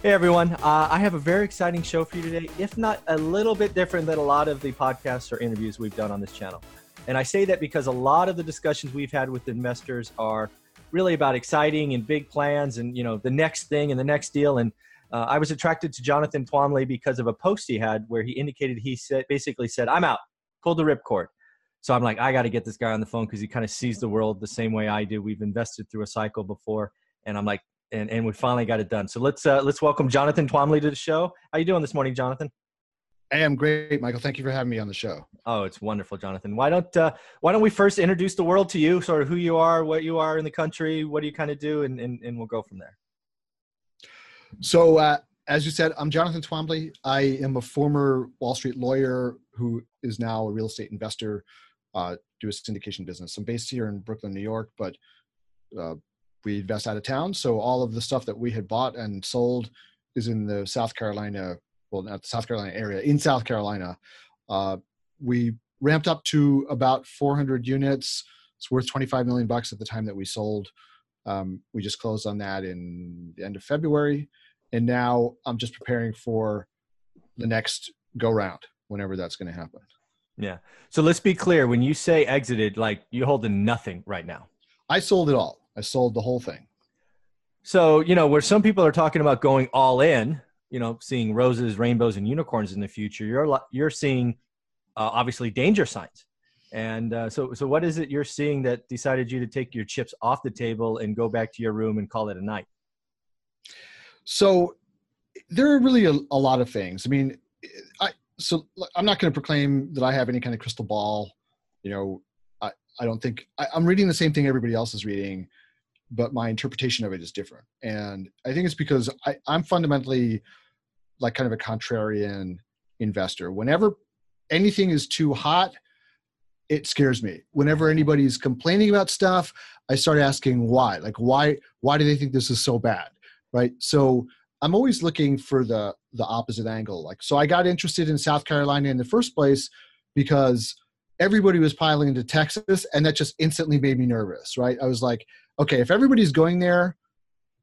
Hey everyone, uh, I have a very exciting show for you today, if not a little bit different than a lot of the podcasts or interviews we've done on this channel. And I say that because a lot of the discussions we've had with investors are really about exciting and big plans and you know the next thing and the next deal. And uh, I was attracted to Jonathan Twombly because of a post he had where he indicated he said basically said, "I'm out, pull the ripcord." So I'm like, I got to get this guy on the phone because he kind of sees the world the same way I do. We've invested through a cycle before, and I'm like, and and we finally got it done. So let's uh, let's welcome Jonathan Twombly to the show. How you doing this morning, Jonathan? I am great, Michael. Thank you for having me on the show. Oh, it's wonderful, Jonathan. Why don't uh, why don't we first introduce the world to you, sort of who you are, what you are in the country, what do you kind of do, and and, and we'll go from there. So, uh, as you said, I'm Jonathan Twombly. I am a former Wall Street lawyer who is now a real estate investor uh, do a syndication business. I'm based here in Brooklyn, New York, but uh, we invest out of town. So all of the stuff that we had bought and sold is in the South Carolina, well, not the South Carolina area, in South Carolina. Uh, we ramped up to about 400 units. It's worth 25 million bucks at the time that we sold. Um, we just closed on that in the end of February, and now I'm just preparing for the next go round, whenever that's going to happen. Yeah. So let's be clear. When you say exited, like you're holding nothing right now. I sold it all. I sold the whole thing. So, you know, where some people are talking about going all in, you know, seeing roses, rainbows, and unicorns in the future, you're you're seeing uh, obviously danger signs. And uh, so, so what is it you're seeing that decided you to take your chips off the table and go back to your room and call it a night? So, there are really a, a lot of things. I mean, I, so I'm not going to proclaim that I have any kind of crystal ball. You know, I, I don't think I, I'm reading the same thing everybody else is reading, but my interpretation of it is different. And I think it's because I, I'm fundamentally like kind of a contrarian investor. Whenever anything is too hot, it scares me. Whenever anybody's complaining about stuff, I start asking why. Like why why do they think this is so bad? Right? So I'm always looking for the the opposite angle. Like, so I got interested in South Carolina in the first place because everybody was piling into Texas, and that just instantly made me nervous. Right? I was like, okay, if everybody's going there,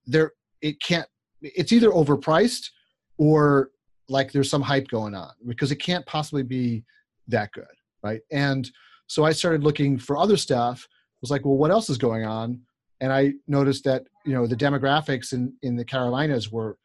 there it can't. It's either overpriced or like there's some hype going on because it can't possibly be that good, right? And so I started looking for other stuff. Was like, well, what else is going on? And I noticed that you know the demographics in in the Carolinas were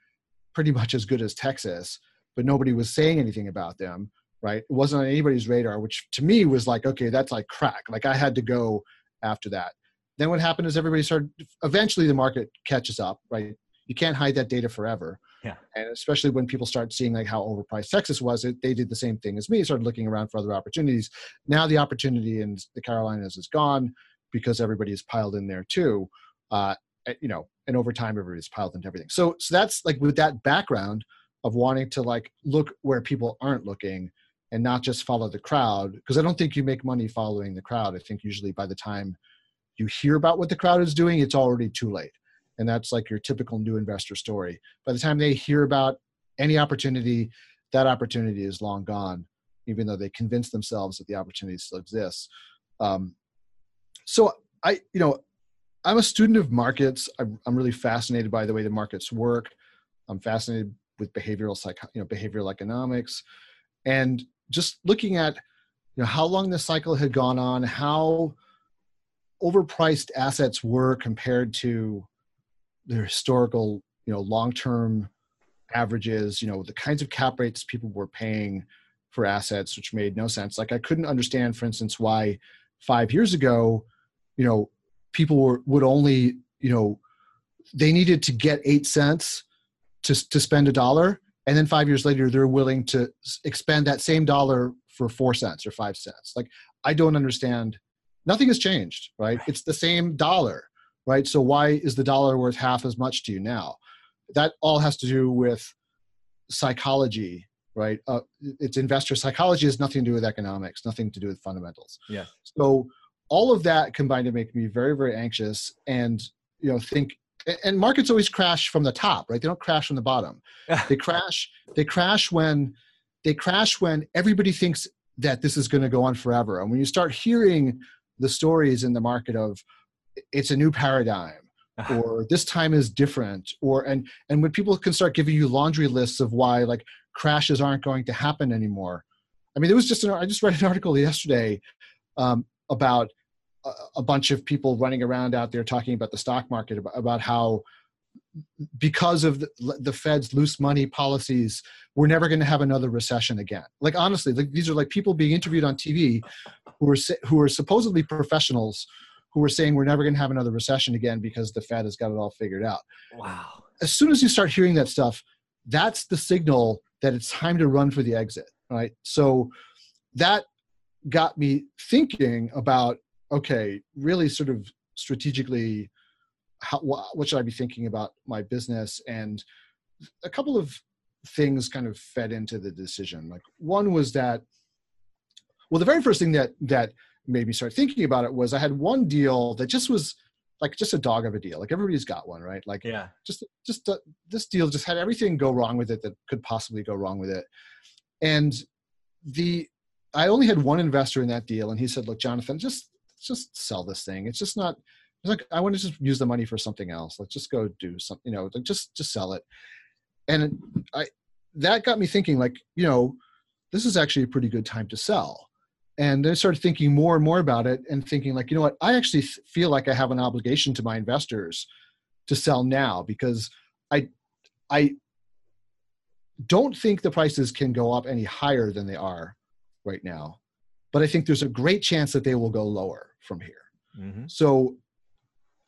pretty much as good as Texas, but nobody was saying anything about them, right? It wasn't on anybody's radar, which to me was like, okay, that's like crack. Like I had to go after that. Then what happened is everybody started, eventually the market catches up, right? You can't hide that data forever. Yeah. And especially when people start seeing like how overpriced Texas was, it, they did the same thing as me, started looking around for other opportunities. Now the opportunity in the Carolinas is gone because everybody is piled in there too. Uh, you know, and over time everybody's piled into everything so so that's like with that background of wanting to like look where people aren't looking and not just follow the crowd because i don't think you make money following the crowd i think usually by the time you hear about what the crowd is doing it's already too late and that's like your typical new investor story by the time they hear about any opportunity that opportunity is long gone even though they convince themselves that the opportunity still exists um, so i you know I'm a student of markets. I'm, really fascinated by the way the markets work. I'm fascinated with behavioral psych, you know, behavioral economics, and just looking at you know how long the cycle had gone on, how overpriced assets were compared to their historical, you know, long-term averages. You know, the kinds of cap rates people were paying, for assets, which made no sense. Like I couldn't understand, for instance, why five years ago, you know, people were would only, you know, they needed to get eight cents to to spend a dollar, and then five years later they're willing to expend that same dollar for four cents or five cents. Like I don't understand. Nothing has changed, right? It's the same dollar, right? So why is the dollar worth half as much to you now? That all has to do with psychology right? Uh, it's investor psychology has nothing to do with economics, nothing to do with fundamentals. Yeah. So all of that combined to make me very, very anxious and you know think. And markets always crash from the top, right? They don't crash from the bottom. they crash. They crash when they crash when everybody thinks that this is going to go on forever. And when you start hearing the stories in the market of it's a new paradigm or this time is different or and and when people can start giving you laundry lists of why like crashes aren't going to happen anymore. I mean, there was just an, I just read an article yesterday um, about a, a, bunch of people running around out there talking about the stock market about, about how because of the, the, Fed's loose money policies, we're never going to have another recession again. Like honestly, like, these are like people being interviewed on TV who are who are supposedly professionals who are saying we're never going to have another recession again because the Fed has got it all figured out. Wow. As soon as you start hearing that stuff, that's the signal that it's time to run for the exit, right? So that got me thinking about okay, really sort of strategically, how, what should I be thinking about my business? And a couple of things kind of fed into the decision. Like one was that, well, the very first thing that that made me start thinking about it was I had one deal that just was like just a dog of a deal. Like everybody's got one, right? Like yeah, just just uh, this deal just had everything go wrong with it that could possibly go wrong with it. And the I only had one investor in that deal, and he said, "Look, Jonathan, just just sell this thing. It's just not. It's like I want to just use the money for something else. Let's just go do something. You know, like just just sell it." And I that got me thinking, like you know, this is actually a pretty good time to sell and I started thinking more and more about it and thinking like, you know what, I actually feel like I have an obligation to my investors to sell now because I I don't think the prices can go up any higher than they are right now. But I think there's a great chance that they will go lower from here. Mm-hmm. So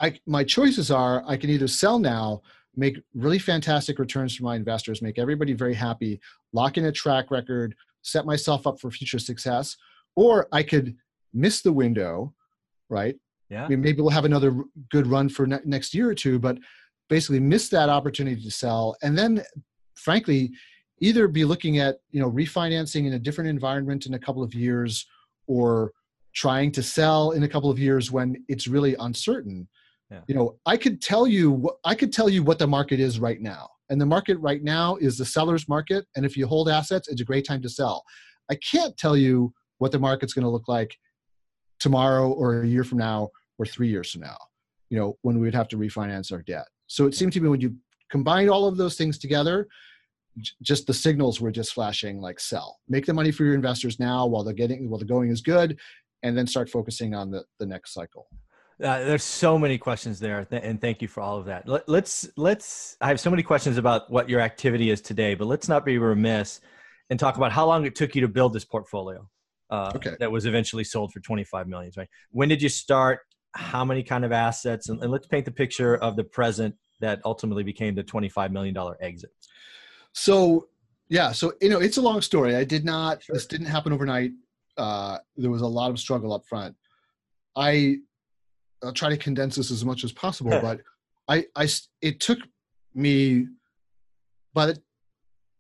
I my choices are I can either sell now, make really fantastic returns for my investors, make everybody very happy, lock in a track record, set myself up for future success, or I could miss the window, right? Yeah. I mean, maybe we'll have another good run for ne- next year or two, but basically miss that opportunity to sell, and then, frankly, either be looking at you know refinancing in a different environment in a couple of years, or trying to sell in a couple of years when it's really uncertain. Yeah. You know, I could tell you I could tell you what the market is right now. And the market right now is the seller's market. And if you hold assets, it's a great time to sell. I can't tell you what the market's going to look like tomorrow or a year from now or three years from now you know when we would have to refinance our debt so it seemed to me when you combine all of those things together just the signals were just flashing like sell make the money for your investors now while they're getting while the going is good and then start focusing on the, the next cycle uh, there's so many questions there and thank you for all of that. Let, let's let's i have so many questions about what your activity is today but let's not be remiss and talk about how long it took you to build this portfolio uh, okay. that was eventually sold for 25 million right? When did you start? How many kind of assets? And, and let's paint the picture of the present that ultimately became the 25 million dollar exit. So yeah so you know it's a long story. I did not sure. this didn't happen overnight. Uh, there was a lot of struggle up front. I i'll try to condense this as much as possible but i i it took me by the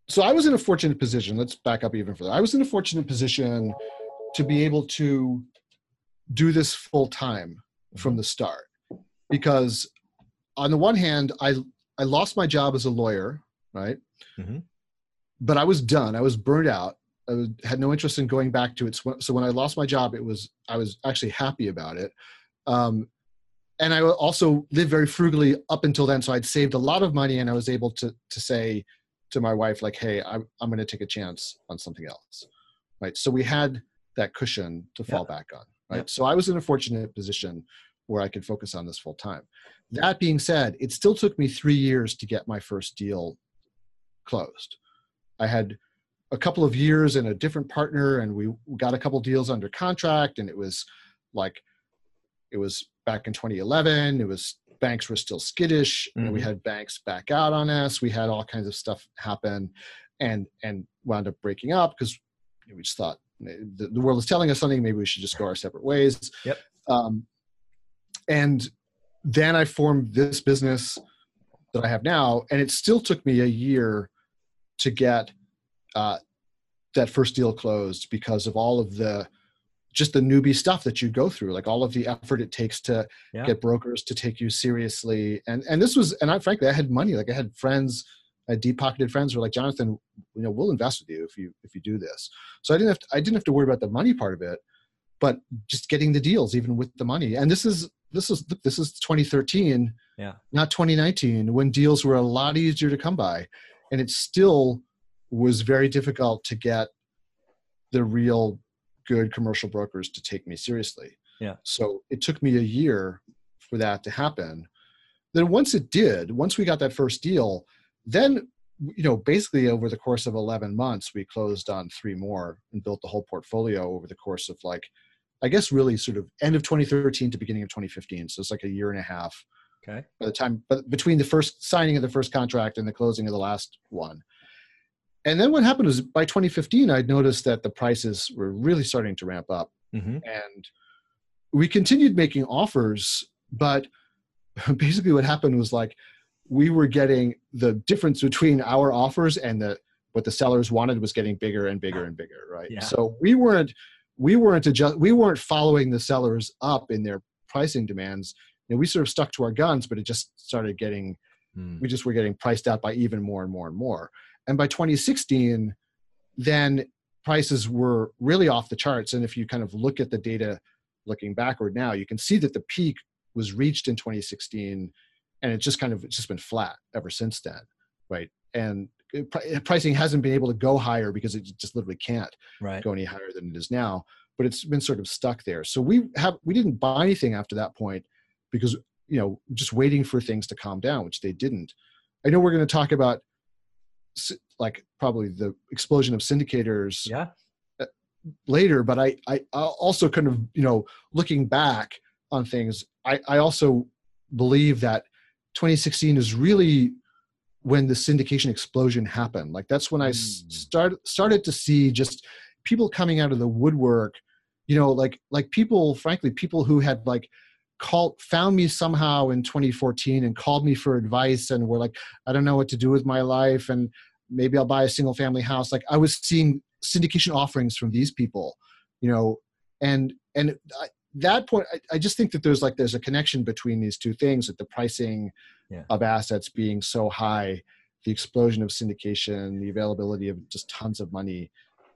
so i was in a fortunate position let's back up even further. I was in a fortunate position to be able to do this full time from the start because on the one hand i i lost my job as a lawyer right? Mm-hmm. but i was done. I was burned out. I had no interest in going back to it. So when i lost my job it was i was actually happy about it um, and i also lived very frugally up until then so i'd saved a lot of money and i was able to to say to my wife like hey i'm, I'm going to take a chance on something else. Right? So we had that cushion to fall back on right? So i was in a fortunate position where i could focus on this full time. That being said it still took me three years to get my first deal closed. I had a couple of years and a different partner, and we got a couple deals under contract, and it was like it was back in 2011. It was banks were still skittish, mm-hmm. and we had banks back out on us. We had all kinds of stuff happen, and and wound up breaking up because we just thought the, the, world is telling us something. Maybe we should just go our separate ways. Yep. Um, and then I formed this business that I have now, and it still took me a year to get uh, that first deal closed because of all of the just the newbie stuff that you go through like all of the effort it takes to yeah. get brokers to take you seriously. And and this was and i frankly i had money. Like i had friends I had deep pocketed friends who were like jonathan you know we'll invest with you if you if you do this. So i didn't have to, i didn't have to worry about the money part of it but just getting the deals even with the money. And this is this is this is 2013 yeah. not 2019 when deals were a lot easier to come by and it still was very difficult to get the real good commercial brokers to take me seriously yeah so it took me a year for that to happen then once it did once we got that first deal then you know basically over the course of 11 months we closed on three more and built the whole portfolio over the course of like I guess really sort of end of 2013 to beginning of 2015. So it's like a year and a half. Okay. By the time, but between the first signing of the first contract and the closing of the last one. And then what happened was by 2015, I'd noticed that the prices were really starting to ramp up. Mm-hmm. And we continued making offers, but basically what happened was like we were getting the difference between our offers and the what the sellers wanted was getting bigger and bigger and bigger, right? Yeah. So we weren't we weren't adjust we weren't following the sellers up in their pricing demands you know, we sort of stuck to our guns but it just started getting mm. we just were getting priced out by even more and more and more and by 2016 then prices were really off the charts. And if you kind of look at the data looking backward now you can see that the peak was reached in 2016 and it's just kind of it's just been flat ever since then right? And pricing hasn't been able to go higher because it just literally can't right. go any higher than it is now but it's been sort of stuck there. So we have we didn't buy anything after that point because you know just waiting for things to calm down which they didn't. I know we're going to talk about like probably the explosion of syndicators yeah uh, later but i i also kind of you know looking back on things i i also believe that 2016 is really when the syndication explosion happened. Like that's when I mm. start started to see just people coming out of the woodwork. You know, like like people, frankly, people who had like called found me somehow in 2014 and called me for advice and were like, I don't know what to do with my life and maybe I'll buy a single family house. Like I was seeing syndication offerings from these people, you know, and and I, that point, I, I just think that there's like there's a connection between these two things that the pricing yeah. of assets being so high, the explosion of syndication, the availability of just tons of money,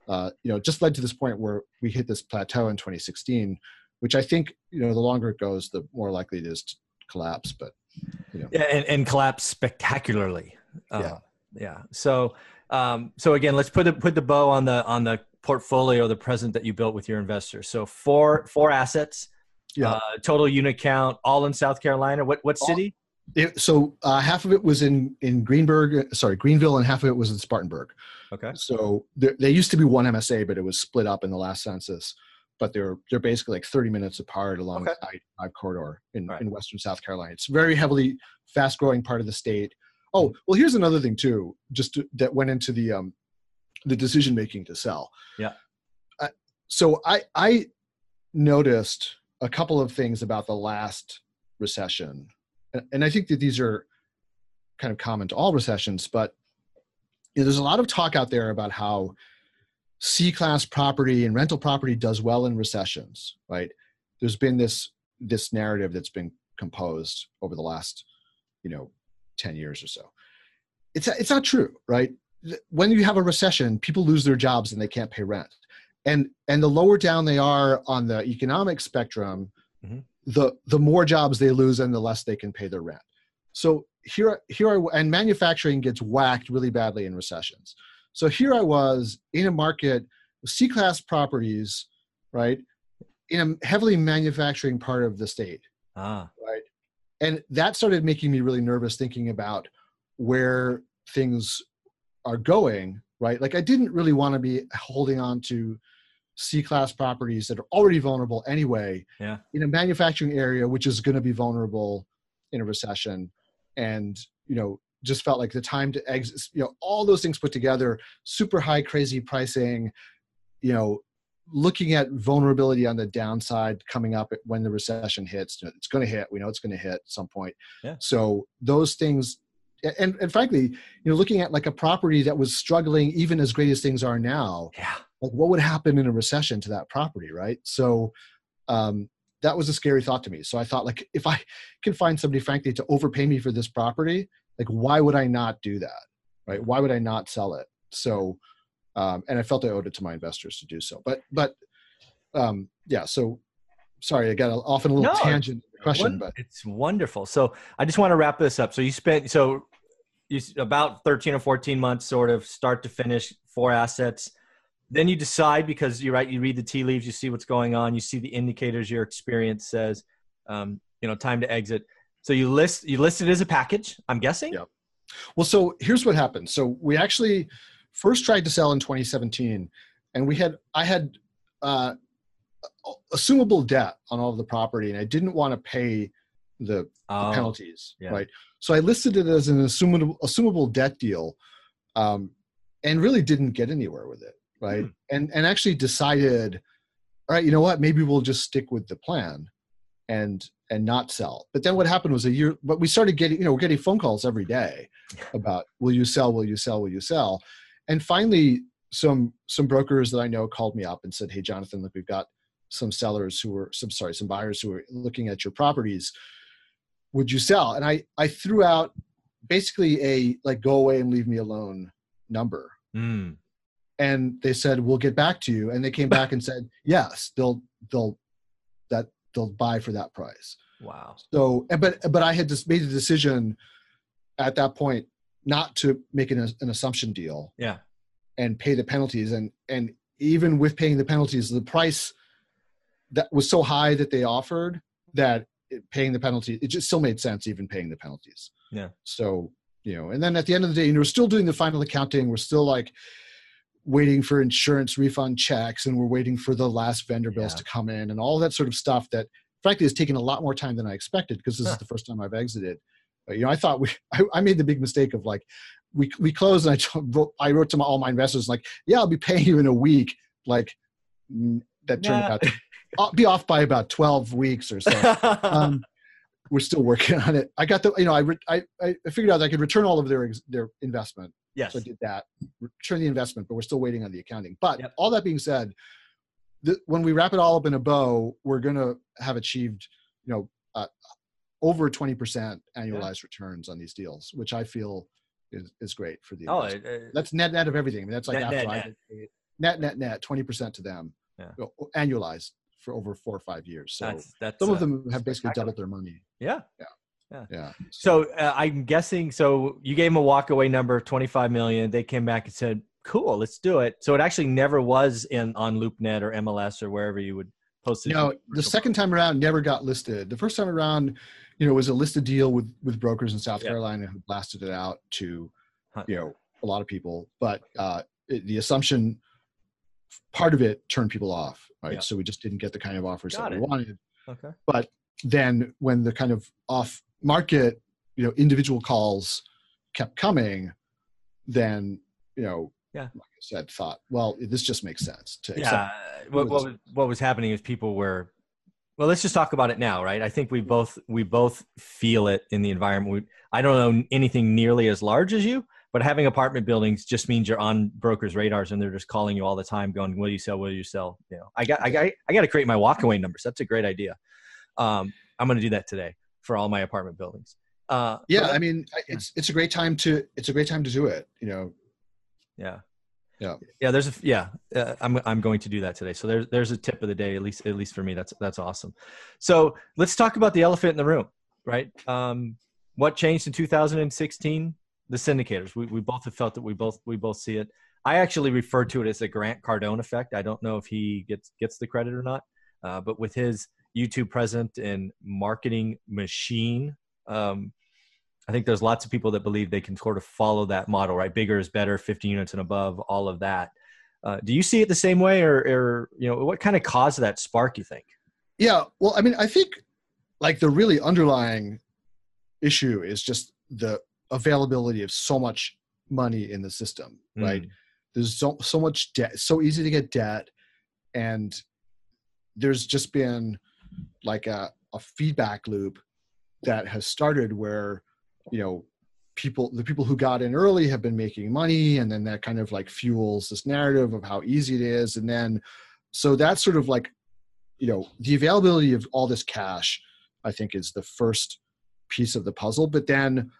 uh, you know, just led to this point where we hit this plateau in 2016, which I think, you know, the longer it goes, the more likely it is to collapse. But, you know. Yeah, and, and collapse spectacularly. Uh, yeah. Yeah. So, um, so again, let's put the, put the bow on the, on the portfolio, the present that you built with your investors. So four, four assets, yeah. Uh, total unit count, all in South Carolina. What, what city? It, so uh, half of it was in in Greenburgh, sorry, Greenville, and half of it was in Spartanburg. Okay. So there, they used to be one MSA, but it was split up in the last census. But they're they're basically like 30 minutes apart along okay. the I corridor in, right. in western South Carolina. It's very heavily fast growing part of the state. Oh well, here's another thing too, just to, that went into the um the decision making to sell. Yeah. Uh, so I I noticed a couple of things about the last recession and I think that these are kind of common to all recessions, but you know, there's a lot of talk out there about how C class property and rental property does well in recessions, right? There's been this this narrative that's been composed over the last, you know, 10 years or so. It's it's not true, right? When you have a recession, people lose their jobs and they can't pay rent. And and the lower down they are on the economic spectrum, mm-hmm the the more jobs they lose and the less they can pay their rent. So here here I, and manufacturing gets whacked really badly in recessions. So here I was in a market with C class properties, right, in a heavily manufacturing part of the state, ah. right, and that started making me really nervous thinking about where things are going right? Like I didn't really want to be holding on to C class properties that are already vulnerable anyway Yeah. in a manufacturing area which is going to be vulnerable in a recession and you know just felt like the time to exit you know all those things put together super high crazy pricing you know looking at vulnerability on the downside coming up when the recession hits you know, it's going to hit we know it's going to hit at some point Yeah. so those things and and frankly you know looking at like a property that was struggling even as great as things are now Yeah. like what would happen in a recession to that property right so um that was a scary thought to me so i thought like if i can find somebody frankly to overpay me for this property like why would i not do that right why would i not sell it so um and i felt i owed it to my investors to do so but but um yeah so sorry i got off on a little No, tangent question but it's wonderful. So I just want to wrap this up. So you spent so you about 13 or 14 months sort of start to finish four assets. Then you decide because you're right, you read the tea leaves, you see what's going on, you see the indicators your experience says, um, you know, time to exit. So you list you list it as a package, I'm guessing. Yeah. Well, so here's what happened. So we actually first tried to sell in 2017, and we had I had uh, assumable debt on all of the property, and I didn't want to pay the, the Oh, penalties, yeah. right? So I listed it as an assumable assumable debt deal, um, and really didn't get anywhere with it, right? Hmm. And and actually decided, all right, you know what? Maybe we'll just stick with the plan, and and not sell. But then what happened was a year. But we started getting, you know, we're getting phone calls every day about will you sell? Will you sell? Will you sell? And finally, some some brokers that I know called me up and said, "Hey, Jonathan, look, we've got some sellers who are some sorry, some buyers who are looking at your properties. Would you sell?" And I I threw out basically a like go away and leave me alone number. Mm. And they said, "We'll get back to you." And they came back and said, "Yes, they'll they'll they'll buy for that price." Wow. So, but but I had just made a decision at that point not to make an, an assumption deal Yeah. and pay the penalties, and and even with paying the penalties, the price that was so high that they offered that it, paying the penalty it just still made sense even paying the penalties. Yeah. So you know, and then at the end of the day, you know, we're still doing the final accounting. We're still like waiting for insurance refund checks, and we're waiting for the last vendor bills Yeah. to come in, and all that sort of stuff that frankly has taken a lot more time than I expected because this Huh. is the first time I've exited. But, you know, I thought we, I, I made the big mistake of like, we we closed and I told- wrote, I wrote to my, all my investors like, yeah, I'll be paying you in a week. Like that turned Nah. out to I'll be off by about twelve weeks or so. Um, we're still working on it. I got the, you know, I, re, I I figured out I could return all of their their investment, yes. so I did that, return the investment, but we're still waiting on the accounting. But Yep. all that being said, the, when we wrap it all up in a bow, we're going to have achieved, you know, uh, over 20% annualized returns on these deals, which I feel is, is great for the Oh, it- it- that's net net of everything. I mean, that's like Net, after net, I net. net net net 20% to them, Yeah. you know, annualized for over four or five years. So that's that's some of uh, them have basically doubled their money. Yeah. Yeah. So uh, I'm guessing. So you gave them a walkaway number of 25 million. They came back and said, "Cool, let's do it." So it actually never was in on LoopNet or MLS or wherever you would post it. know, the second time around never got listed. The first time around, you know, was a listed deal with with brokers in South Yeah. Carolina who blasted it out to, Huh. you know, a lot of people. But uh, it, the assumption part of it turned people off, right? Yeah. So we just didn't get the kind of offers Got that it. we wanted. Okay. But then when the kind of off market, you know, individual calls kept coming, then you know, Yeah. like I said, thought, well, this just makes sense to accept Yeah. What, what was what was happening is people were. Well, let's just talk about it now, right? I think we both we both feel it in the environment. We, I don't know anything nearly as large as you, but having apartment buildings just means you're on brokers' radars and they're just calling you all the time, going, "Will you sell? Will you sell?" You know, I got I got I got to create my walkaway numbers. That's a great idea. Um, I'm going to do that today for all my apartment buildings. Uh, yeah but- i mean yeah. it's it's a great time to it's a great time to do it you know Yeah. Yeah. Yeah. There's a yeah. Uh, I'm I'm going to do that today. So there's there's a tip of the day at least at least for me. That's that's awesome. So let's talk about the elephant in the room, right? Um, what changed in 2016? The syndicators. We we both have felt that we both we both see it. I actually refer to it as the Grant Cardone effect. I don't know if he gets gets the credit or not, uh, but with his YouTube present and marketing machine, um, I think there's lots of people that believe they can sort of follow that model, right? Bigger is better, 50 units and above, all of that. Uh, do you see it the same way, or, or you know, what kind of caused that spark? You think? Yeah, well, I mean, I think like the really underlying issue is just the availability of so much money in the system, right? Mm. There's so so much debt, so easy to get debt, and there's just been like a, a feedback loop that has started where you know people the people who got in early have been making money and then that kind of like fuels this narrative of how easy it is. And then so that's sort of like you know the availability of all this cash i think is the first piece of the puzzle. But then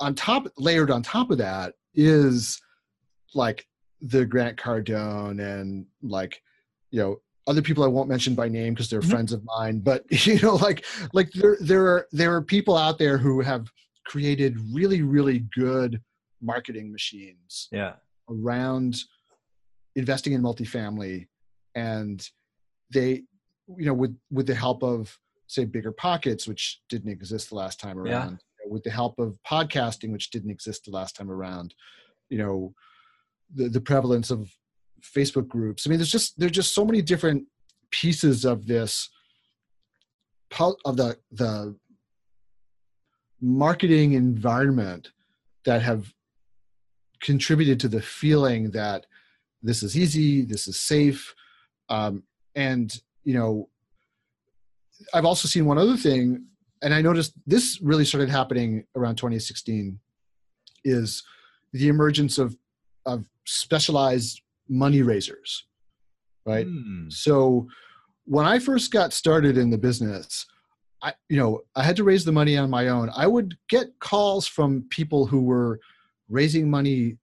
on top layered on top of that is like the grant cardone and like you know other people I won't mention by name because they're Mhm. friends of mine, but you know, like like there there are there are people out there who have created really really good marketing machines Yeah. around investing in multifamily, and they you know with with the help of say bigger pockets which didn't exist the last time Yeah. around with the help of podcasting which didn't exist the last time around you know the the prevalence of facebook groups. I mean there's just there's just so many different pieces of this of the the marketing environment that have contributed to the feeling that this is easy this is safe um, and you know i've also seen one other thing and i noticed this really started happening around 2016 is the emergence of of specialized money raisers right? Mm. so when i first got started in the business i you know i had to raise the money on my own. I would get calls from people who were raising money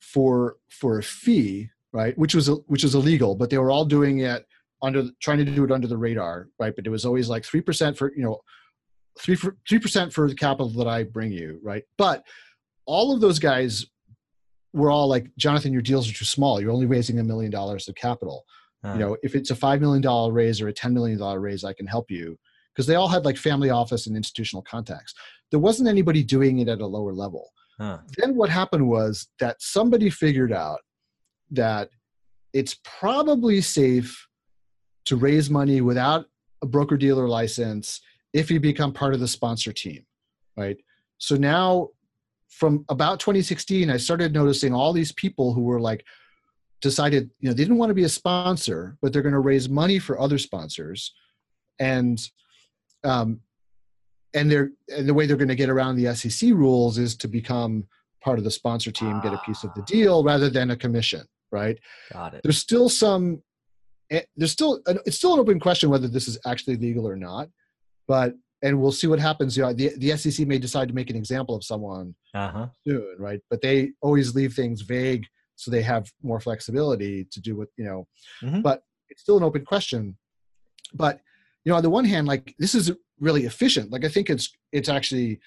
for for a fee right? Which was which was illegal but they were all doing it under trying to do it under the radar right? But it was always like 3% for you know 3 for 3% for the capital that i bring you right? But all of those guys were all like jonathan your deals are too small. You're only raising a million dollars of capital. Huh. you know if it's a $5 million raise or a $10 million raise i can help you. Because they all had like family office and institutional contacts. There wasn't anybody doing it at a lower level. Huh. then what happened was that somebody figured out that it's probably safe to raise money without a broker dealer license if you become part of the sponsor team right? So now from about 2016 i started noticing all these people who were like decided you know they didn't want to be a sponsor but they're going to raise money for other sponsors and um and they're and the way they're going to get around the SEC rules is to become part of the sponsor team, get a piece of the deal rather than a commission, right? Got it. There's still some eh, there's still it's still an open question whether this is actually legal or not, but and we'll see what happens. You know, the the SEC may decide to make an example of someone Uh huh. soon, right? But they always leave things vague so they have more flexibility to do what you know. Mhm. But it's still an open question. But you know, on the one hand, like this is really efficient. Like I think it's it's actually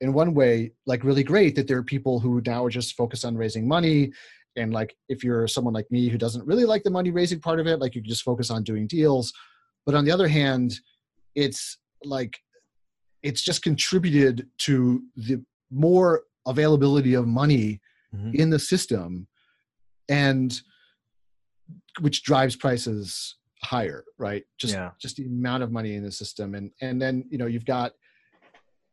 in one way like really great that there are people who now are just focused on raising money. And like if you're someone like me who doesn't really like the money raising part of it, like you can just focus on doing deals. But on the other hand, it's like it's just contributed to the more availability of money Mhm. in the system and which drives prices higher right just Yeah. just the amount of money in the system and and then you know you've got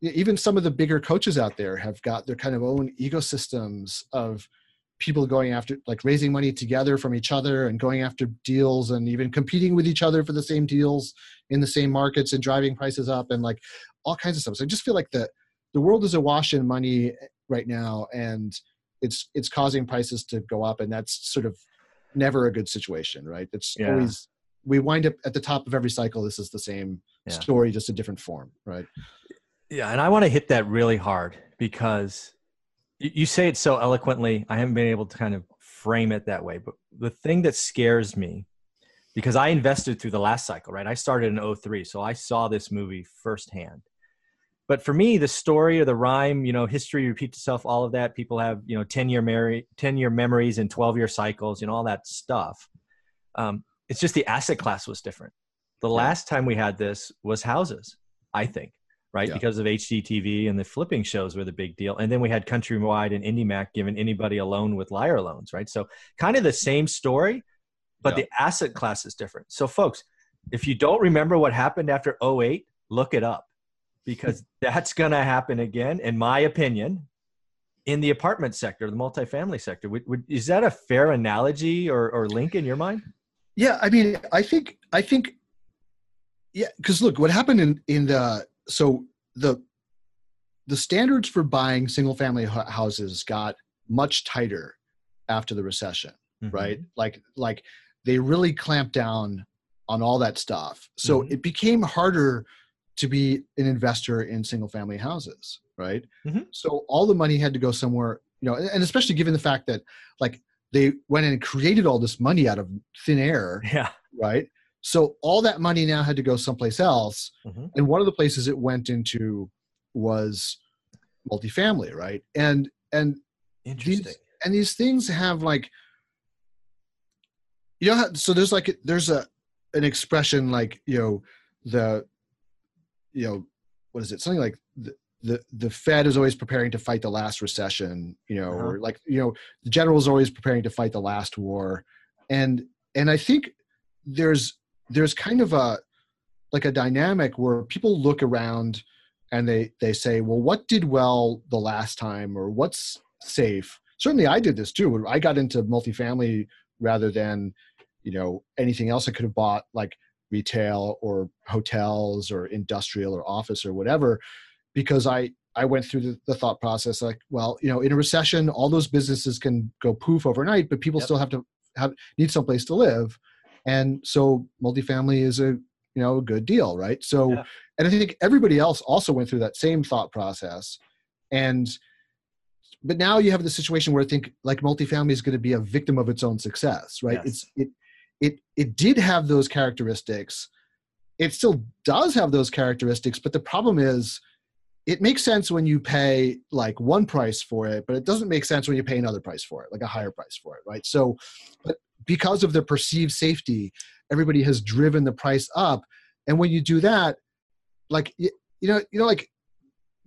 even some of the bigger coaches out there have got their kind of own ecosystems of people going after like raising money together from each other and going after deals and even competing with each other for the same deals in the same markets and driving prices up and like all kinds of stuff so i just feel like the the world is awash in money right now and it's it's causing prices to go up and that's sort of never a good situation right it's Yeah. always we wind up at the top of every cycle this is the same Yeah. story just a different form right Yeah, and I want to hit that really hard because you, you say it so eloquently. I haven't been able to kind of frame it that way. But the thing that scares me, because I invested through the last cycle, right? I started in 03, so I saw this movie firsthand. But for me, the story or the rhyme, you know, history repeats itself, all of that. People have, you know, 10 year, mem- 10 year memories and 12 year cycles, you know, all that stuff. Um, it's just the asset class was different. The last time we had this was houses, I think right? Yeah. Because of HGTV and the flipping shows were the big deal. And then we had Countrywide and IndyMac giving anybody a loan with liar loans, right? So kind of the same story, but Yeah. the asset class is different. So folks, if you don't remember what happened after 08, look it up because that's going to happen again, in my opinion, in the apartment sector, the multifamily sector. Would, would, is that a fair analogy or, or link in your mind? Yeah, I mean, I think I think yeah, because look, what happened in in the so the the standards for buying single family houses got much tighter after the recession, Mm-hmm. right? Like like they really clamped down on all that stuff. So Mhm. it became harder to be an investor in single family houses, right? Mhm. So all the money had to go somewhere, you know, and especially given the fact that like they went and created all this money out of thin air, Yeah. right? So all that money now had to go someplace else. Mhm. And one of the places it went into was multifamily, right? And and Interesting. and these things have like you know so there's like there's a an expression like you know the you know what is it something like the the, the Fed is always preparing to fight the last recession, you know, Uh-huh. or like you know, the general is always preparing to fight the last war, and and I think there's there's kind of a like a dynamic where people look around and they they say, well, what did well the last time, or what's safe? Certainly, I did this too. I got into multifamily rather than you know anything else I could have bought, like retail or hotels or industrial or office or whatever, because I I went through the, the thought process like, well, you know, in a recession, all those businesses can go poof overnight, but people Yep. still have to have need someplace to live, and so multifamily is a you know a good deal, right? So, Yeah. and I think everybody else also went through that same thought process, and but now you have the situation where I think like multifamily is going to be a victim of its own success, right? Yes. It's it it it did have those characteristics. It still does have those characteristics, but the problem is it makes sense when you pay like one price for it, but it doesn't make sense when you pay another price for it, like a higher price for it, right? So, but because of the perceived safety, everybody has driven the price up, and when you do that, like you, you know, you know, like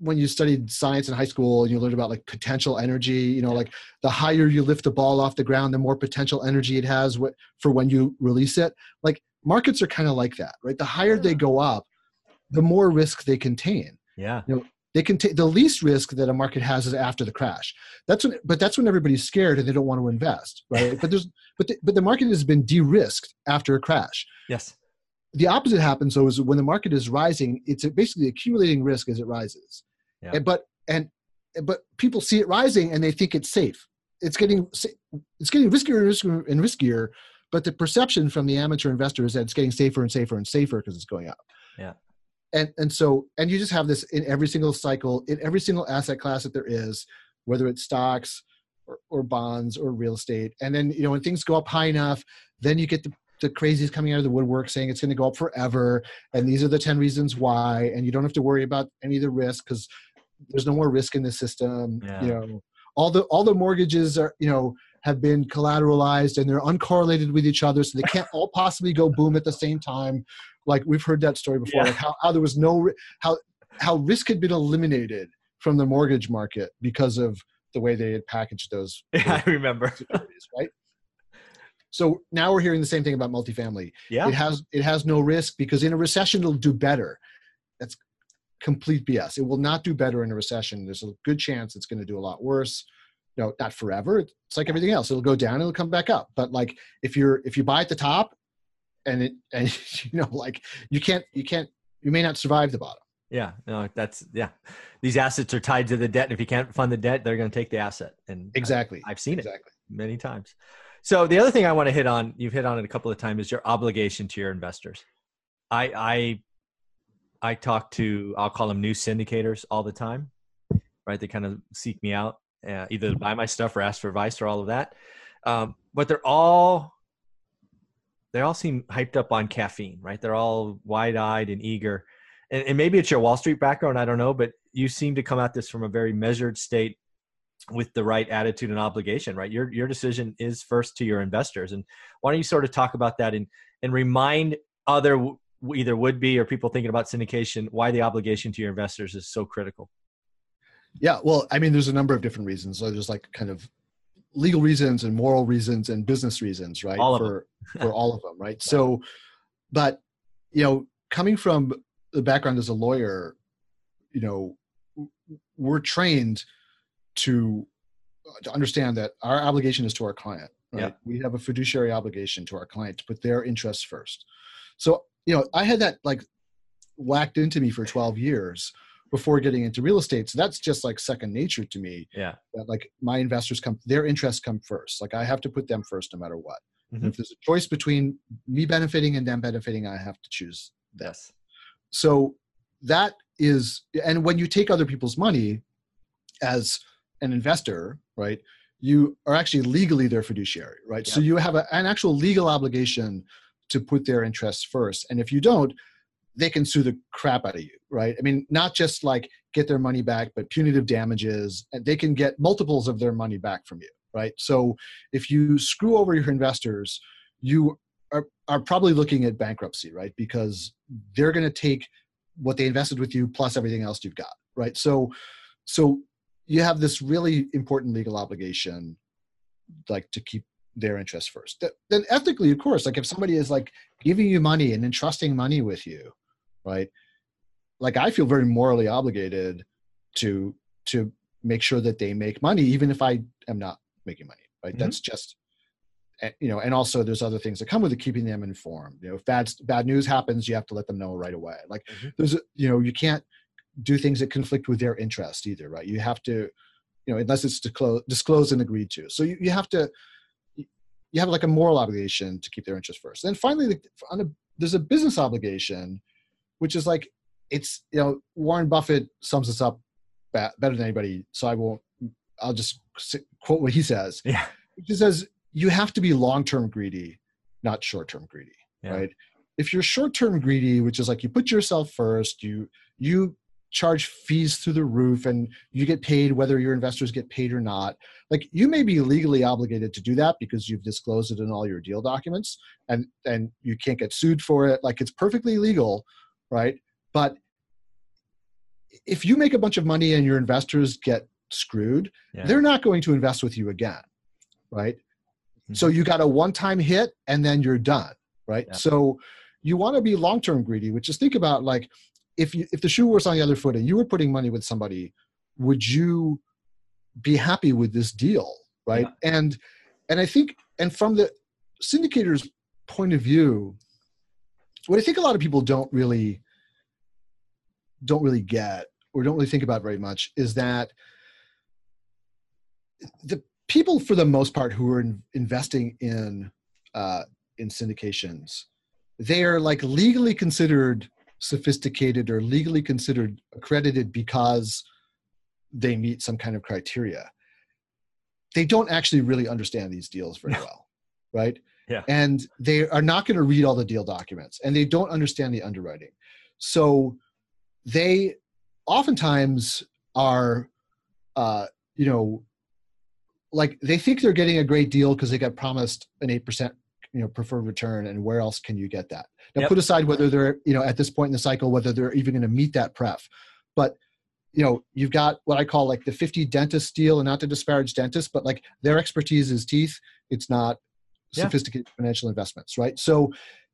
when you studied science in high school and you learned about like potential energy, you know, like the higher you lift the ball off the ground, the more potential energy it has for when you release it. Like markets are kind of like that, right? The higher they go up, the more risk they contain Yeah. they can take the least risk that a market has is after the crash that's when but that's when everybody's scared and they don't want to invest right but there's but the, but the market has been de-risked after a crash Yes. the opposite happens though is when the market is rising it's basically accumulating risk as it rises Yeah. and, but and but people see it rising and they think it's safe it's getting it's getting riskier and riskier and riskier but the perception from the amateur investor is that it's getting safer and safer and safer because it's going up Yeah. and and so and you just have this in every single cycle in every single asset class that there is whether it's stocks or, or bonds or real estate and then you know when things go up high enough then you get the the crazies coming out of the woodwork saying it's going to go up forever and these are the 10 reasons why and you don't have to worry about any of the risk because there's no more risk in the system Yeah. you know all the all the mortgages are you know have been collateralized and they're uncorrelated with each other so they can't all possibly go boom at the same time like we've heard that story before Yeah. like how, how there was no how how risk had been eliminated from the mortgage market because of the way they had packaged those Yeah, I remember. right so now we're hearing the same thing about multifamily Yeah. it has it has no risk because in a recession it'll do better that's complete bs it will not do better in a recession there's a good chance it's going to do a lot worse no not forever it's like everything else it'll go down it'll come back up but like if you're if you buy at the top and it and you know like you can't you can't you may not survive the bottom Yeah. No, that's yeah. These assets are tied to the debt. And if you can't fund the debt, they're going to take the asset. And exactly I've seen it exactly many times. So the other thing I want to hit on, you've hit on it a couple of times, is your obligation to your investors. I I I talk to I'll call them new syndicators all the time, right? They kind of seek me out, uh, either buy my stuff or ask for advice or all of that. Um, but they're all they all seem hyped up on caffeine, right? They're all wide eyed and eager. And, and maybe it's your Wall Street background, I don't know, but you seem to come at this from a very measured state with the right attitude and obligation, right? Your your decision is first to your investors. And why don't you sort of talk about that and and remind other either would be or people thinking about syndication, why the obligation to your investors is so critical. Yeah, well, I mean, there's a number of different reasons. So there's like kind of legal reasons and moral reasons and business reasons, right? All of for for all of them, right? So, but you know, coming from the background as a lawyer, you know, we're trained to uh, to understand that our obligation is to our client. Right? Yeah. We have a fiduciary obligation to our client to put their interests first. So, you know, I had that like whacked into me for 12 years before getting into real estate. So that's just like second nature to me. Yeah. That like my investors come, their interests come first. Like I have to put them first no matter what. Mhm. if there's a choice between me benefiting and them benefiting, I have to choose this. So that is, and when you take other people's money as an investor, right, you are actually legally their fiduciary, right? So you have a, an actual legal obligation to put their interests first. And if you don't, they can sue the crap out of you, right? I mean, not just like get their money back, but punitive damages, and they can get multiples of their money back from you, right? So if you screw over your investors, you are, are probably looking at bankruptcy, right? Because they're going to take what they invested with you plus everything else you've got, right? So, so you have this really important legal obligation, like to keep their interests first. Th- Then ethically, of course, like if somebody is like giving you money and entrusting money with you, right? Like I feel very morally obligated to to make sure that they make money, even if I am not making money, right? Mhm. That's just you know, and also there's other things that come with it, keeping them informed. You know, if bad bad news happens, you have to let them know right away. Like Mhm. there's, you know, you can't do things that conflict with their interest either, right? You have to, you know, unless it's disclosed, disclosed and agreed to. So you, you have to, you have like a moral obligation to keep their interest first. Then finally, the, on a, there's a business obligation, which is like it's you know Warren Buffett sums this up ba- better than anybody. So I won't. I'll just quote what he says. Yeah. He says you have to be long-term greedy, not short-term greedy, Yeah. right? If you're short-term greedy, which is like you put yourself first, you you charge fees through the roof and you get paid whether your investors get paid or not. Like you may be legally obligated to do that because you've disclosed it in all your deal documents and and you can't get sued for it. Like it's perfectly legal, right? But if you make a bunch of money and your investors get screwed, Yeah. they're not going to invest with you again, right? Mm-hmm. So you got a one-time hit and then you're done, right? Yeah. So you want to be long-term greedy, which is think about like if you if the shoe was on the other foot and you were putting money with somebody, would you be happy with this deal, right? And and I think and from the syndicator's point of view, what I think a lot of people don't really don't really get or don't really think about very much is that the people for the most part who are in, investing in uh, in syndications they are like legally considered sophisticated or legally considered accredited because they meet some kind of criteria. They don't actually really understand these deals very well right? Yeah. and they are not going to read all the deal documents and they don't understand the underwriting. So they oftentimes are uh, you know like they think they're getting a great deal because they got promised an 8% you know preferred return and where else can you get that? Now Yep. put aside whether they're you know at this point in the cycle whether they're even going to meet that pref. But you know you've got what i call like the 50 dentist deal and not to disparage dentists but like their expertise is teeth. It's not Yeah. sophisticated financial investments right? So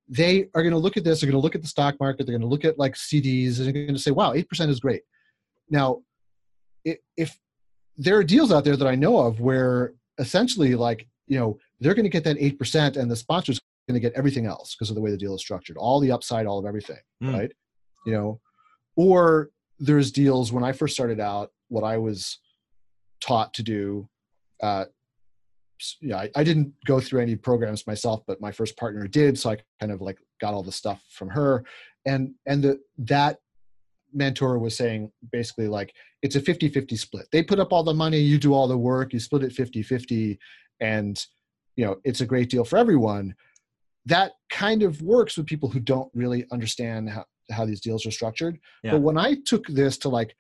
they are going to look at this they're going to look at the stock market they're going to look at like cds and they're going to say wow 8% is great. Now if there are deals out there that i know of where essentially like you know they're going to get that 8% and the sponsor's going to get everything else because of the way the deal is structured all the upside all of everything Mm. right? You know? Or there's deals when i first started out what i was taught to do uh I, I didn't go through any programs myself but my first partner did so i kind of like got all the stuff from her. And and the that mentor was saying basically like it's a 50-50 split. They put up all the money you do all the work you split it 50-50 and you know it's a great deal for everyone that kind of works with people who don't really understand how, how these deals are structured Yeah. but when i took this to like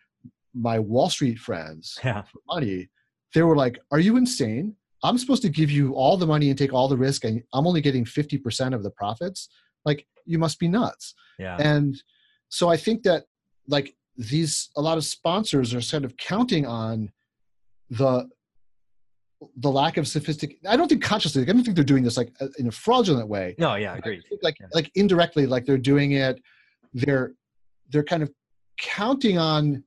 my wall street friends Yeah. for money they were like are you insane i'm supposed to give you all the money and take all the risk and i'm only getting 50% of the profits like you must be nuts Yeah. and so i think that like these a lot of sponsors are sort of counting on the the lack of sophistic i don't think consciously i don't think they're doing this like uh, in a fraudulent way no, yeah, I agreed. like Yeah. like indirectly like they're doing it they're they're kind of counting on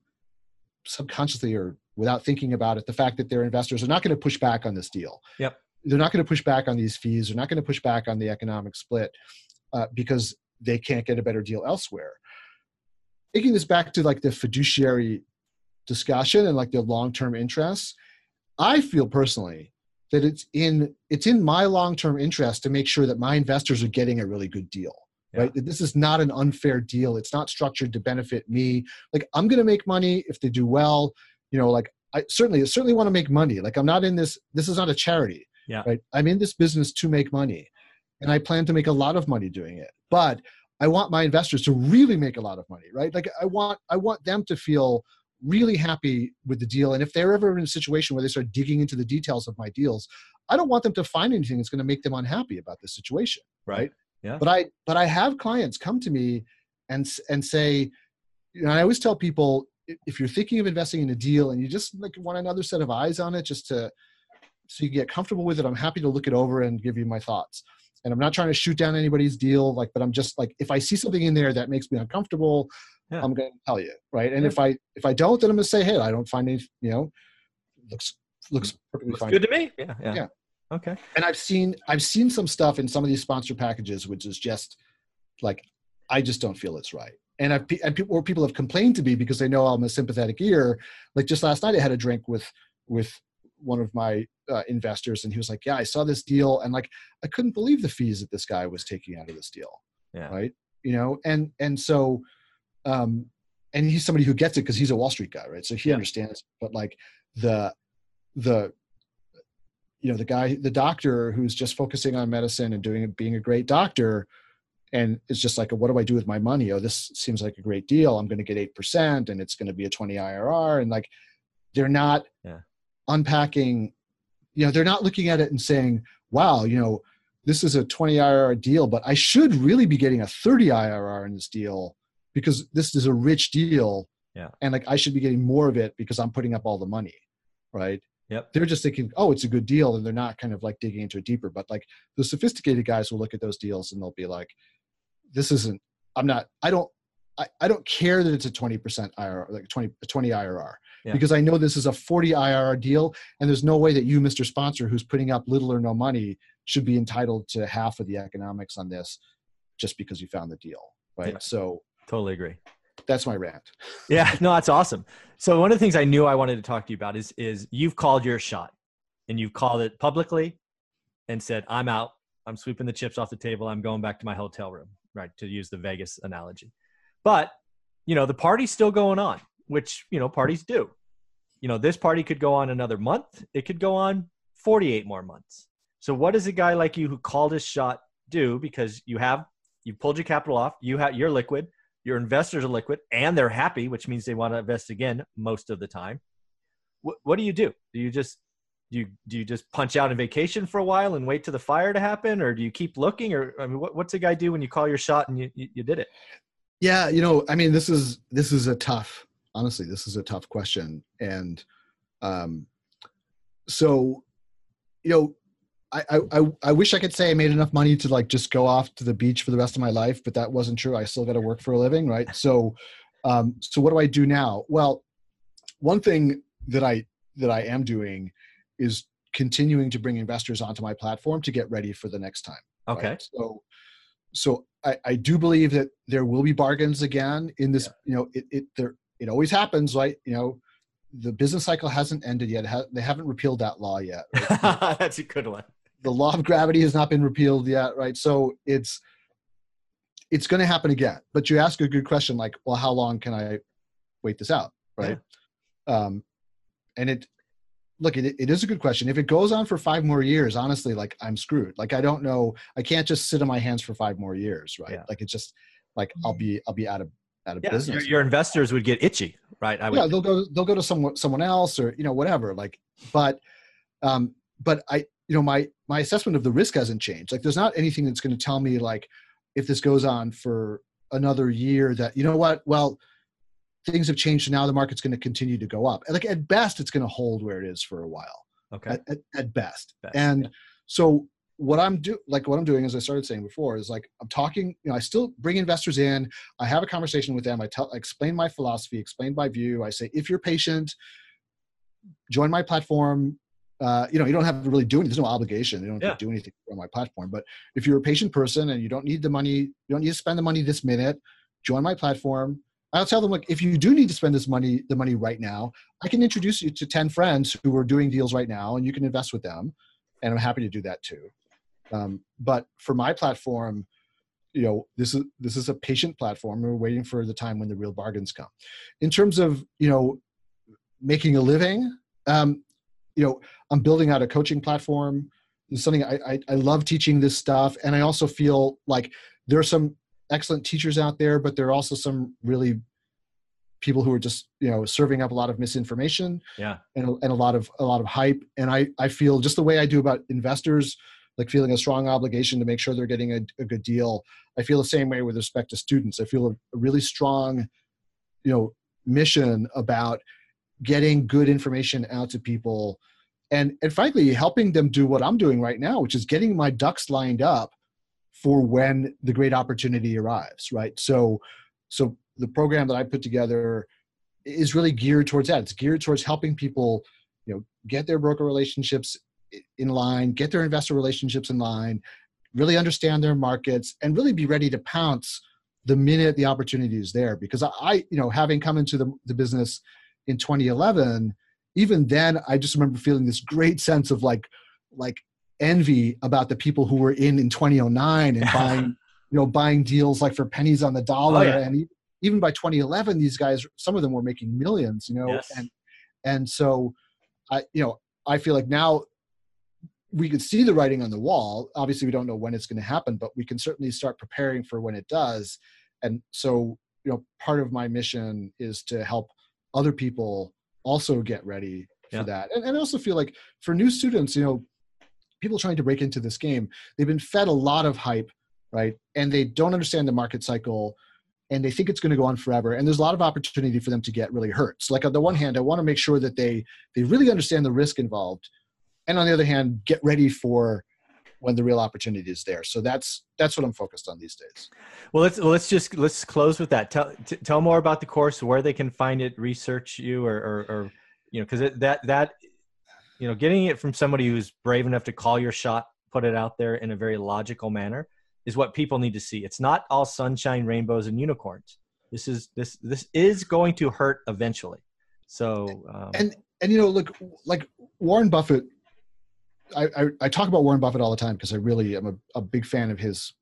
subconsciously or without thinking about it the fact that their investors are not going to push back on this deal Yep. they're not going to push back on these fees they're not going to push back on the economic split uh, because they can't get a better deal elsewhere taking this back to like the fiduciary discussion and like the long-term interests i feel personally that it's in it's in my long-term interest to make sure that my investors are getting a really good deal Yeah. right? This is not an unfair deal. It's not structured to benefit me. Like i'm going to make money if they do well. You know like i certainly certainly want to make money. Like i'm not in this this is not a charity Yeah. right? I'm in this business to make money and i plan to make a lot of money doing it. But i want my investors to really make a lot of money right? Like i want i want them to feel really happy with the deal and if they're ever in a situation where they start digging into the details of my deals i don't want them to find anything that's going to make them unhappy about the situation Right. Yeah. but i but i have clients come to me and and say you know i always tell people if you're thinking of investing in a deal and you just like want another set of eyes on it just to so you get comfortable with it i'm happy to look it over and give you my thoughts and i'm not trying to shoot down anybody's deal like but i'm just like if i see something in there that makes me uncomfortable Yeah. i'm going to tell you right and Yeah. if i if i don't then i'm going to say hey i don't find any you know looks looks perfectly Looks fine good to me. Yeah, yeah. Yeah. Okay. and I've seen I've seen some stuff in some of these sponsor packages, which is just like I just don't feel it's right. And I've and people or people have complained to me because they know I'm a sympathetic ear. Like just last night, I had a drink with with one of my uh, investors, and he was like, "Yeah, I saw this deal, and like I couldn't believe the fees that this guy was taking out of this deal." Yeah. Right. You know, and and so, um, and he's somebody who gets it because he's a Wall Street guy, right? So he Yeah. understands. But like the the you know the guy the doctor who's just focusing on medicine and doing being a great doctor and it's just like what do i do with my money oh this seems like a great deal i'm going to get 8% and it's going to be a 20 irr and like they're not Yeah. Unpacking you know they're not looking at it and saying wow you know this is a 20 irr deal but i should really be getting a 30 irr in this deal because this is a rich deal Yeah. and like i should be getting more of it because i'm putting up all the money right Yep. they're just thinking, oh, it's a good deal, and they're not kind of like digging into it deeper. But like the sophisticated guys will look at those deals and they'll be like, this isn't. I'm not. I don't. I, I don't care that it's a 20% IRR, like 20 a 20 IRR, Yeah. because I know this is a 40 IRR deal, and there's no way that you, Mr. Sponsor, who's putting up little or no money, should be entitled to half of the economics on this, just because you found the deal, right? Yeah. So Totally agree. that's my rant. Yeah, no, that's awesome. So one of the things I knew I wanted to talk to you about is is you've called your shot and you've called it publicly and said, I'm out. I'm sweeping the chips off the table. I'm going back to my hotel room, right? To use the Vegas analogy. But, you know, the party's still going on, which, you know, parties do. You know, this party could go on another month. It could go on 48 more months. So what does a guy like you who called his shot do? Because you have you pulled your capital off, you have you're liquid, your investors are liquid and they're happy, which means they want to invest again most of the time. What, what do you do? Do you just do you do you just punch out on vacation for a while and wait till the fire to happen, or do you keep looking? Or I mean, what, what's a guy do when you call your shot and you, you, you did it? Yeah, you know, I mean, this is this is a tough. Honestly, this is a tough question, and um, so, you know, I, I I wish I could say I made enough money to like just go off to the beach for the rest of my life, but that wasn't true. I still got to work for a living, right? So, um, so what do I do now? Well, one thing that I that I am doing is continuing to bring investors onto my platform to get ready for the next time. Okay. Right? So, so I, I do believe that there will be bargains again in this. You know, it it there it always happens, right? You know, the business cycle hasn't ended yet. They haven't repealed that law yet. right? That's a good one. the law of gravity has not been repealed yet, right? So it's it's going to happen again. But you ask a good question, like, well, how long can I wait this out, right? Um, and it look, it, it is a good question. If it goes on for five more years, honestly, like I'm screwed. Like I don't know. I can't just sit on my hands for five more years, right? Yeah. Like it's just like I'll be I'll be out of out of Yeah, business. your, your investors would get itchy, right? I would. yeah, they'll go they'll go to someone someone else or you know whatever. Like, but um, but I you know my my assessment of the risk hasn't changed. Like, there's not anything that's going to tell me like if this goes on for another year that you know what well things have changed and now the market's going to continue to go up like at best it's going to hold where it is for a while Okay. at, at, at best. Best, and yeah. so what I'm do like what I'm doing as I started saying before is like I'm talking, you know, I still bring investors in, I have a conversation with them, I tell I explain my philosophy, explain my view. I say if you're patient, join my platform. Uh, you know, you don't have to really do anything. There's no obligation. You don't have Yeah. to do anything on my platform. But if you're a patient person and you don't need the money, you don't need to spend the money this minute, join my platform. I'll tell them, like, if you do need to spend this money, the money right now, I can introduce you to 10 friends who are doing deals right now and you can invest with them. And I'm happy to do that too. Um, but for my platform, you know, this is this is a patient platform. We're waiting for the time when the real bargains come. In terms of, you know, making a living, um, you know, I'm building out a coaching platform. It's something I, I, I love teaching this stuff. And I also feel like there are some excellent teachers out there, but there are also some really people who are just you know serving up a lot of misinformation Yeah. and, and a lot of a lot of hype and i i feel just the way i do about investors like feeling a strong obligation to make sure they're getting a, a good deal. I feel the same way with respect to students. I feel a, a really strong you know mission about getting good information out to people and and frankly helping them do what i'm doing right now which is getting my ducks lined up for when the great opportunity arrives right? So so the program that i put together is really geared towards that. It's geared towards helping people you know get their broker relationships in line get their investor relationships in line really understand their markets and really be ready to pounce the minute the opportunity is there because i you know having come into the, the business in 2011 even then i just remember feeling this great sense of like like envy about the people who were in in 2009 and buying you know buying deals like for pennies on the dollar Oh, yeah. and even by 2011 these guys some of them were making millions you know Yes. and and so i you know i feel like now we could see the writing on the wall. Obviously we don't know when it's going to happen but we can certainly start preparing for when it does. And so you know part of my mission is to help other people also get ready for Yeah. that. And, and i also feel like for new students you know people trying to break into this game they've been fed a lot of hype right? And they don't understand the market cycle and they think it's going to go on forever and there's a lot of opportunity for them to get really hurt. So like on the one hand i want to make sure that they they really understand the risk involved and on the other hand get ready for when the real opportunity is there so that's that's what i'm focused on these days Well, let's let's just let's close with that. Tell t- tell more about the course, where they can find it, research you, or or, or you know, because that that you know, getting it from somebody who's brave enough to call your shot, put it out there in a very logical manner, is what people need to see. It's not all sunshine, rainbows, and unicorns. This is this this is going to hurt eventually. So um, and and you know look like warren buffett i i, I talk about warren buffett all the time because i really am a, a big fan of his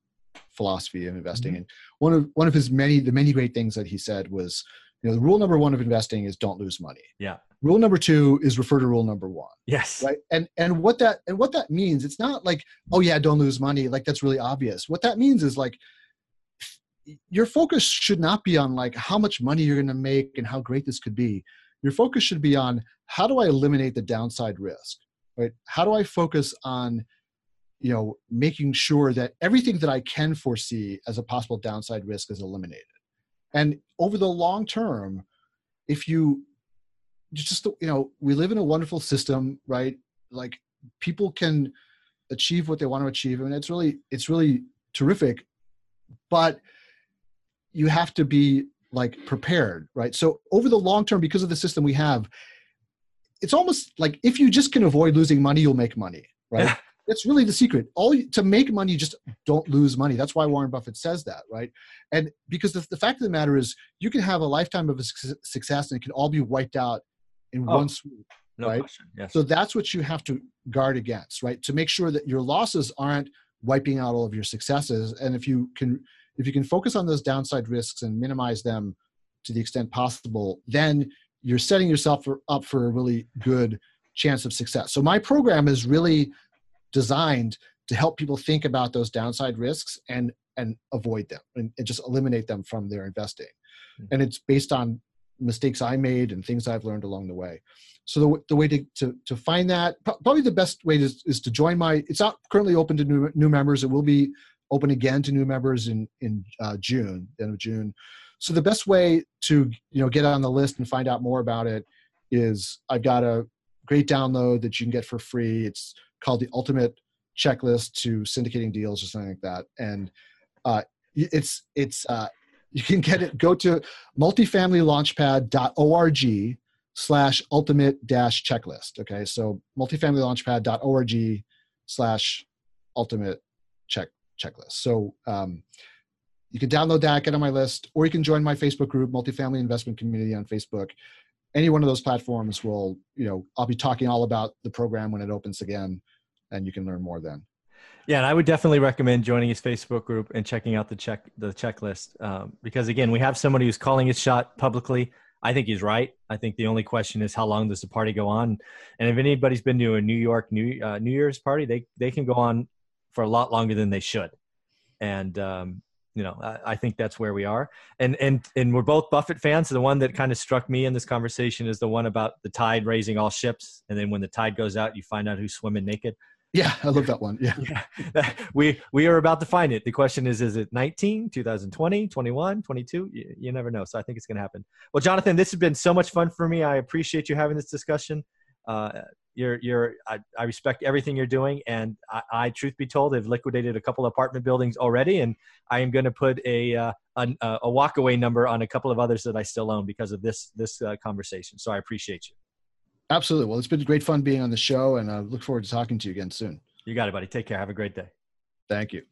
philosophy of investing. Mm-hmm. And one of one of his many the many great things that he said was you know the rule number one of investing is don't lose money. Yeah. rule number two is refer to rule number one. Yes, right? And and what that and what that means it's not like oh yeah don't lose money like that's really obvious. What that means is like your focus should not be on like how much money you're going to make and how great this could be. Your focus should be on how do i eliminate the downside risk right how do i focus on you know making sure that everything that i can foresee as a possible downside risk is eliminated? And over the long term if you just you know we live in a wonderful system right? Like people can achieve what they want to achieve and it's really it's really terrific but you have to be like prepared right? So over the long term because of the system we have it's almost like if you just can avoid losing money you'll make money right Yeah. that's really the secret all you, to make money just don't lose money that's why warren buffett says that right and because the, the fact of the matter is you can have a lifetime of suc- success and it can all be wiped out in Oh. one swoop no right? Yes. so that's what you have to guard against, right? To make sure that your losses aren't wiping out all of your successes. And if you can if you can focus on those downside risks and minimize them to the extent possible, then you're setting yourself for, up for a really good chance of success. So my program is really designed to help people think about those downside risks and and avoid them and, and just eliminate them from their investing. And it's based on mistakes I made and things I've learned along the way. So the, the way to, to, to find that, probably the best way is, is to join my, it's not currently open to new, new members. It will be open again to new members in in uh, June, end of June. So the best way to you know get on the list and find out more about it is I've got a great download that you can get for free. It's called the Ultimate Checklist to Syndicating Deals or something like that, and uh, it's it's uh, you can get it. Go to multifamilylaunchpad.org slash ultimate dash checklist. Okay, so multifamilylaunchpad.org slash ultimate check checklist. So um, you can download that, get on my list, or you can join my Facebook group, Multifamily Investment Community on Facebook. Any one of those platforms will, you know, I'll be talking all about the program when it opens again, and you can learn more then. Yeah, and I would definitely recommend joining his Facebook group and checking out the check the checklist um, because again, we have somebody who's calling his shot publicly. I think he's right. I think the only question is how long does the party go on? And if anybody's been to a New York New uh, New Year's party, they they can go on for a lot longer than they should. And um, you know, I, I, think that's where we are. And and and we're both Buffett fans. The one that kind of struck me in this conversation is the one about the tide raising all ships, and then when the tide goes out, you find out who's swimming naked. Yeah, I love that one. Yeah. yeah. we we are about to find it. The question is is it 19, 2020, 21, 22? You, you never know. So I think it's going to happen. Well, Jonathan, this has been so much fun for me. I appreciate you having this discussion. Uh, you're you're I, I, respect everything you're doing and I, I, truth be told have liquidated a couple apartment buildings already and i am going to put a uh, a, a walkaway number on a couple of others that i still own because of this this uh, conversation so i appreciate you Absolutely. Well, it's been great fun being on the show, and I look forward to talking to you again soon. You got it, buddy. Take care. Have a great day. Thank you.